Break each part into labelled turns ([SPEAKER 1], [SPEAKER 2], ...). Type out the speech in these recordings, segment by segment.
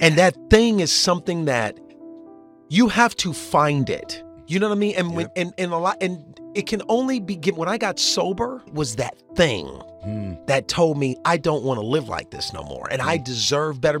[SPEAKER 1] And that thing is something that you have to find it. You know what I mean? And when and, and a lot and it can only be given when I got sober was that thing
[SPEAKER 2] Hmm.
[SPEAKER 1] that told me I don't want to live like this no more and I deserve better.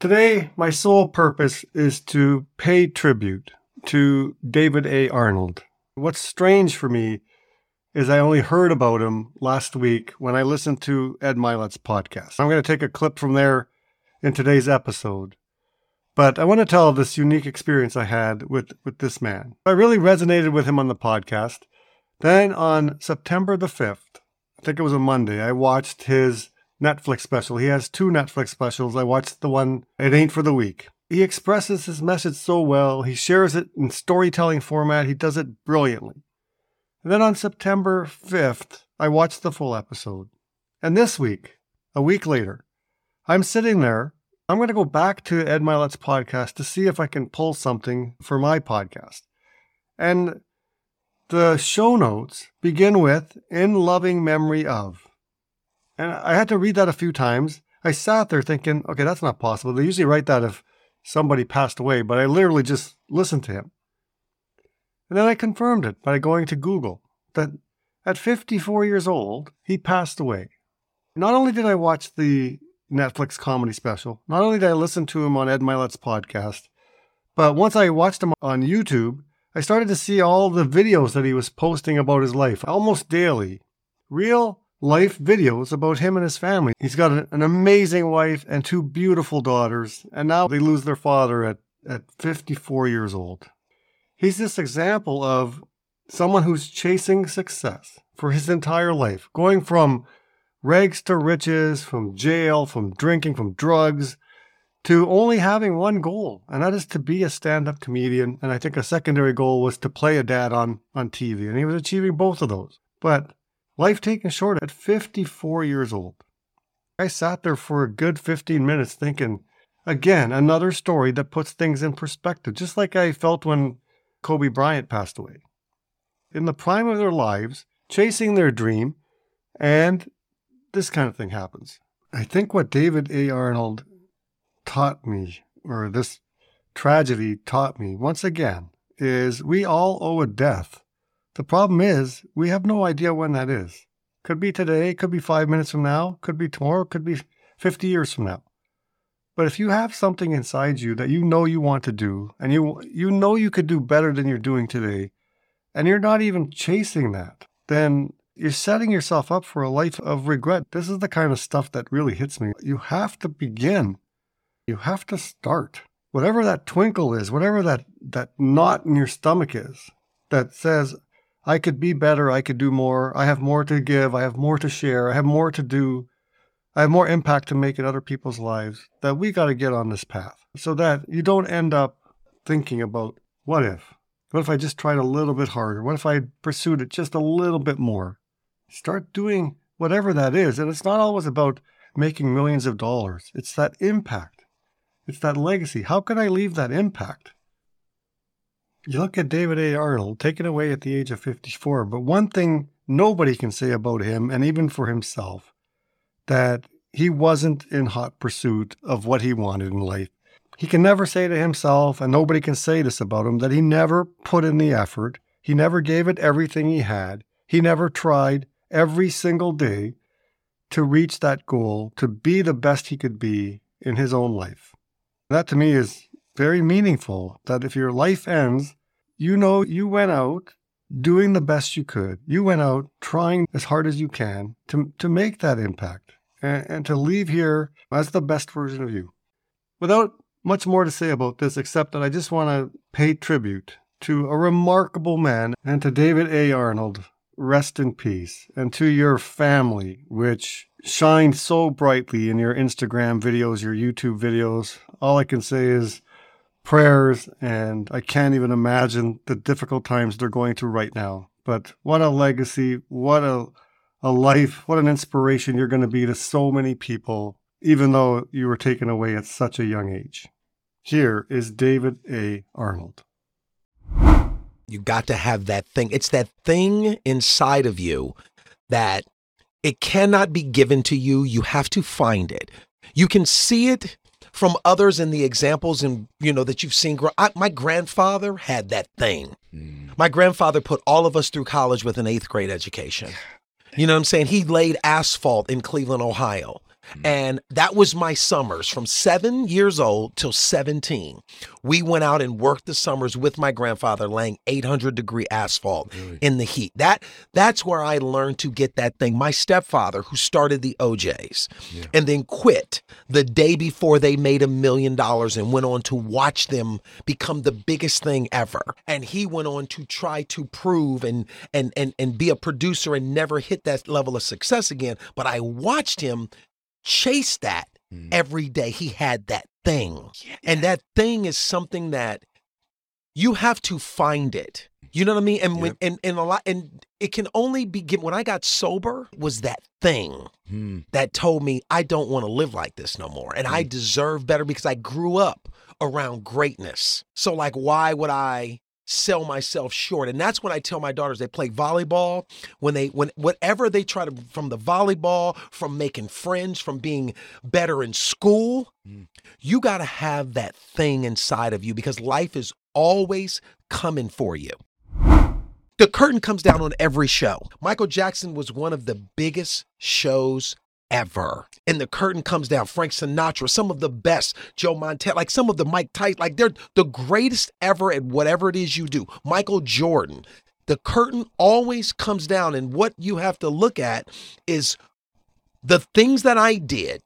[SPEAKER 3] Today, my sole purpose is to pay tribute to David A. Arnold. What's strange for me is I only heard about him last week when I listened to Ed Mylett's podcast. I'm going to take a clip from there in today's episode. But I want to tell this unique experience I had with, with this man. I really resonated with him on the podcast. Then on September the 5th, I think it was a Monday, I watched his Netflix special. He has two Netflix specials. I watched the one, It Ain't for the Weak. He expresses his message so well. He shares it in storytelling format. He does it brilliantly. And then on September 5th, I watched the full episode. And this week, a week later, I'm sitting there. I'm going to go back to Ed Mylett's podcast to see if I can pull something for my podcast. And the show notes begin with in loving memory of. And I had to read that a few times. I sat there thinking, okay, that's not possible. They usually write that if somebody passed away, but I literally just listened to him. And then I confirmed it by going to Google that at 54 years old, he passed away. Not only did I watch the Netflix comedy special, not only did I listen to him on Ed Mylett's podcast, but once I watched him on YouTube, I started to see all the videos that he was posting about his life almost daily. Real life videos about him and his family. He's got an, amazing wife and two beautiful daughters, and now they lose their father at, at 54 years old. He's this example of someone who's chasing success for his entire life, going from rags to riches, from jail, from drinking, from drugs, to only having one goal, and that is to be a stand up comedian. And I think a secondary goal was to play a dad on, on TV, and he was achieving both of those. But life taken short at 54 years old. I sat there for a good 15 minutes thinking, again, another story that puts things in perspective, just like I felt when Kobe Bryant passed away. In the prime of their lives, chasing their dream, and this kind of thing happens. I think what David A. Arnold taught me, or this tragedy taught me once again, is we all owe a death. The problem is we have no idea when that is. Could be today, could be five minutes from now, could be tomorrow, could be 50 years from now. But if you have something inside you that you know you want to do, and you you know you could do better than you're doing today, and you're not even chasing that, then you're setting yourself up for a life of regret. This is the kind of stuff that really hits me. You have to begin. You have to start. Whatever that twinkle is, whatever that, that knot in your stomach is that says, I could be better, I could do more, I have more to give, I have more to share, I have more to do, I have more impact to make in other people's lives, that we got to get on this path so that you don't end up thinking about what if? What if I just tried a little bit harder? What if I pursued it just a little bit more? Start doing whatever that is. And it's not always about making millions of dollars, it's that impact, it's that legacy. How can I leave that impact? You look at David A. Arnold, taken away at the age of 54, but one thing nobody can say about him, and even for himself, that he wasn't in hot pursuit of what he wanted in life. He can never say to himself, and nobody can say this about him, that he never put in the effort. He never gave it everything he had. He never tried every single day to reach that goal, to be the best he could be in his own life. That to me is very meaningful that if your life ends, you know you went out doing the best you could. You went out trying as hard as you can to, to make that impact and, and to leave here as the best version of you. Without much more to say about this, except that I just want to pay tribute to a remarkable man and to David A. Arnold rest in peace. And to your family, which shines so brightly in your Instagram videos, your YouTube videos, all I can say is prayers. And I can't even imagine the difficult times they're going through right now. But what a legacy, what a, a life, what an inspiration you're going to be to so many people, even though you were taken away at such a young age. Here is David A. Arnold.
[SPEAKER 2] You got to have that thing. It's that thing inside of you that it cannot be given to you. You have to find it. You can see it from others in the examples and you know that you've seen I, my grandfather had that thing. Mm. my grandfather put all of us through college with an eighth grade education. You know what i'm saying? He laid asphalt in cleveland ohio Mm. And that was my summers from seven years old till 17. We went out and worked the summers with my grandfather laying 800 degree asphalt really? in the heat. That That's where I learned to get that thing. My stepfather, who started the O'Jays yeah. and then quit the day before they made a million dollars and went on to watch them become the biggest thing ever. And he went on to try to prove and and and and be a producer and never hit that level of success again. But I watched him chase that mm. every day. He had that thing. Yeah. And that thing is something that you have to find it. You know what I mean? And yep. when and, and a lot and it can only be given when I got sober was that thing mm. that told me I don't want to live like this no more. And mm. I deserve better because I grew up around greatness. So like why would I sell myself short. And that's what I tell my daughters they play volleyball, when they when whatever they try to from the volleyball, from making friends, from being better in school, mm. you got to have that thing inside of you because life is always coming for you. The curtain comes down on every show. Michael Jackson was one of the biggest shows ever. And the curtain comes down. Frank Sinatra, some of the best. Joe Montana, like some of the Mike Tyson, like they're the greatest ever at whatever it is you do. Michael Jordan. The curtain always comes down, and what you have to look at is the things that I did.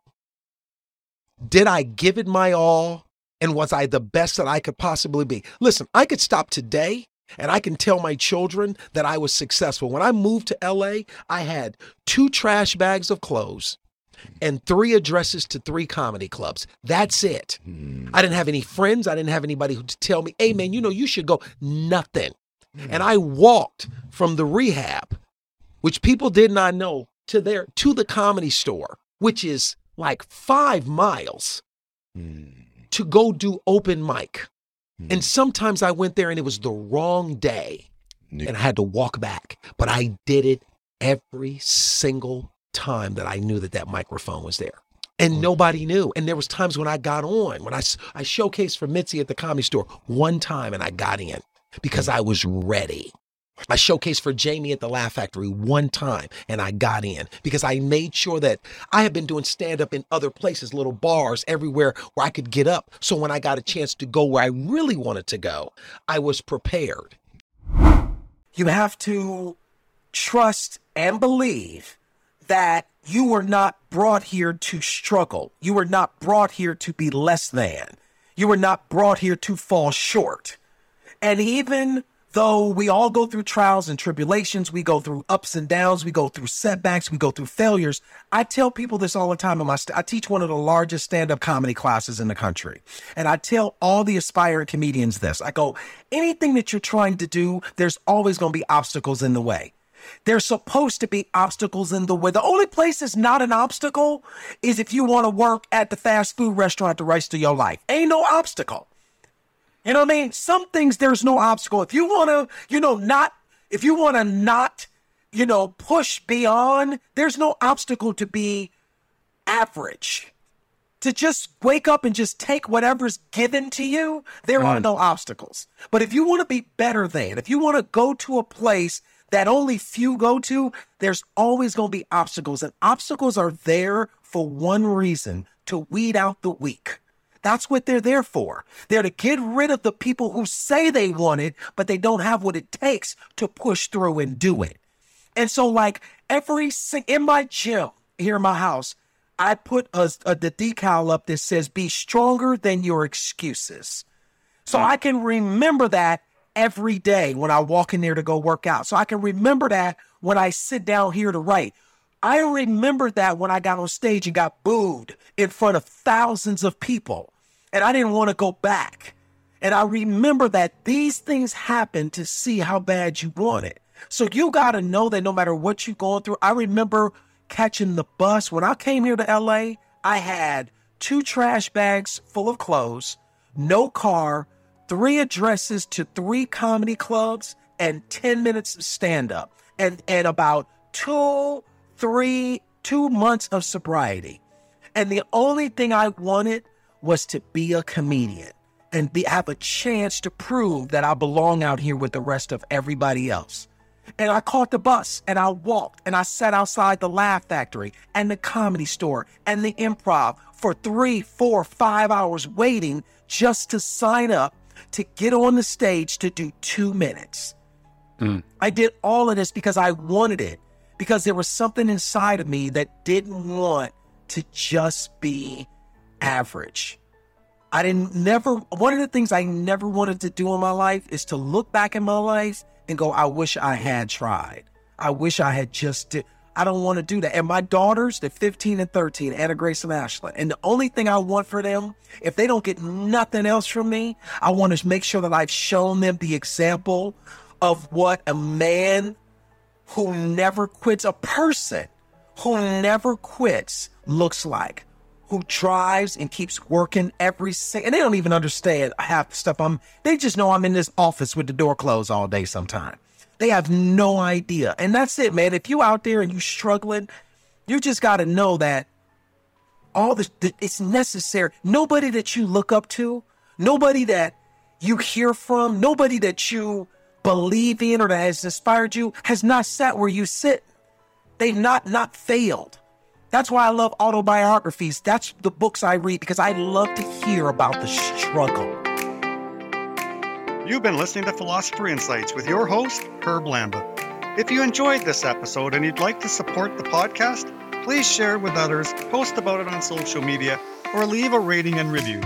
[SPEAKER 2] Did I give it my all? And was I the best that I could possibly be? Listen, I could stop today and I can tell my children that I was successful. When I moved to LA, I had two trash bags of clothes and three addresses to three comedy clubs. That's it. Hmm. I didn't have any friends. I didn't have anybody who to tell me, hey, man, you know, you should go. Nothing. And I walked from the rehab, which people did not know, to there to the comedy store, which is like five miles hmm. to go do open mic. Mm. And sometimes I went there and it was the wrong day and I had to walk back. But I did it every single time that I knew that that microphone was there. And mm. nobody knew. And there was times when I got on, when I, I showcased for Mitzi at the comedy store one time and I got in because I was ready. I showcased for Jamie at the Laugh Factory one time and I got in because I made sure that I had been doing stand up in other places, little bars everywhere where I could get up. So when I got a chance to go where I really wanted to go, I was prepared.
[SPEAKER 4] You have to trust and believe that you were not brought here to struggle. You were not brought here to be less than. You were not brought here to fall short. And even though we all go through trials and tribulations, we go through ups and downs, we go through setbacks, we go through failures. I tell people this all the time. In my st- I teach one of the largest stand-up comedy classes in the country, and I tell all the aspiring comedians this. I go, anything that you're trying to do, there's always going to be obstacles in the way. There's supposed to be obstacles in the way. The only place that's not an obstacle is if you want to work at the fast food restaurant the rest of your life. Ain't no obstacle. You know what I mean? Some things there's no obstacle. If you want to, you know, not, if you want to not, you know, push beyond, there's no obstacle to be average. To just wake up and just take whatever's given to you, there are no obstacles. But if you want to be better than, if you want to go to a place that only few go to, there's always going to be obstacles. And obstacles are there for one reason to weed out the weak. That's what they're there for. They're to get rid of the people who say they want it, but they don't have what it takes to push through and do it. And so, like every in my gym here in my house, I put a, a the decal up that says "Be stronger than your excuses," so mm. I can remember that
[SPEAKER 2] every day when I walk in there to go work out. So I can remember that when I sit down here to write. I remember that when I got on stage and got booed in front of thousands of people. And I didn't want to go back. And I remember that these things happen to see how bad you want it. So you got to know that no matter what you're going through, I remember catching the bus. When I came here to LA, I had two trash bags full of clothes, no car, three addresses to three comedy clubs, and 10 minutes of stand up, and, and about two, three, two months of sobriety. And the only thing I wanted was to be a comedian and be, have a chance to prove that I belong out here with the rest of everybody else. And I caught the bus and I walked and I sat outside the Laugh Factory and the comedy store and the improv for three, four, five hours waiting just to sign up to get on the stage to do two minutes. Mm. I did all of this because I wanted it, because there was something inside of me that didn't want to just be average. I didn't never, one of the things I never wanted to do in my life is to look back in my life and go, I wish I had tried. I wish I had just did. I don't want to do that. And my daughters, they're 15 and 13, Anna Grace and Ashley. And the only thing I want for them, if they don't get nothing else from me, I want to make sure that I've shown them the example of what a man who never quits, a person who never quits looks like who drives and keeps working every second. And they don't even understand half the stuff I'm, they just know I'm in this office with the door closed all day sometime. They have no idea. And that's it, man. If you out there and you struggling, you just got to know that all this, it's necessary. Nobody that you look up to, nobody that you hear from, nobody that you believe in or that has inspired you has not sat where you sit. They've not, not failed. That's why I love autobiographies. That's the books I read because I love to hear about the struggle.
[SPEAKER 3] You've been listening to Philosopher Insights with your host, Herb Lamba. If you enjoyed this episode and you'd like to support the podcast, please share it with others, post about it on social media, or leave a rating and review.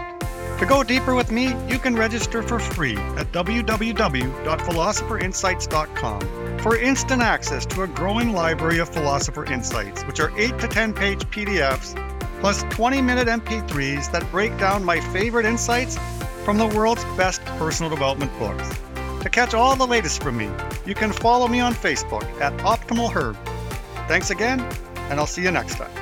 [SPEAKER 3] To go deeper with me, you can register for free at www.philosopherinsights.com for instant access to a growing library of Philosopher Insights, which are 8 to 10 page PDFs plus 20 minute MP3s that break down my favorite insights from the world's best personal development books. To catch all the latest from me, you can follow me on Facebook at Optimal Herb. Thanks again, and I'll see you next time.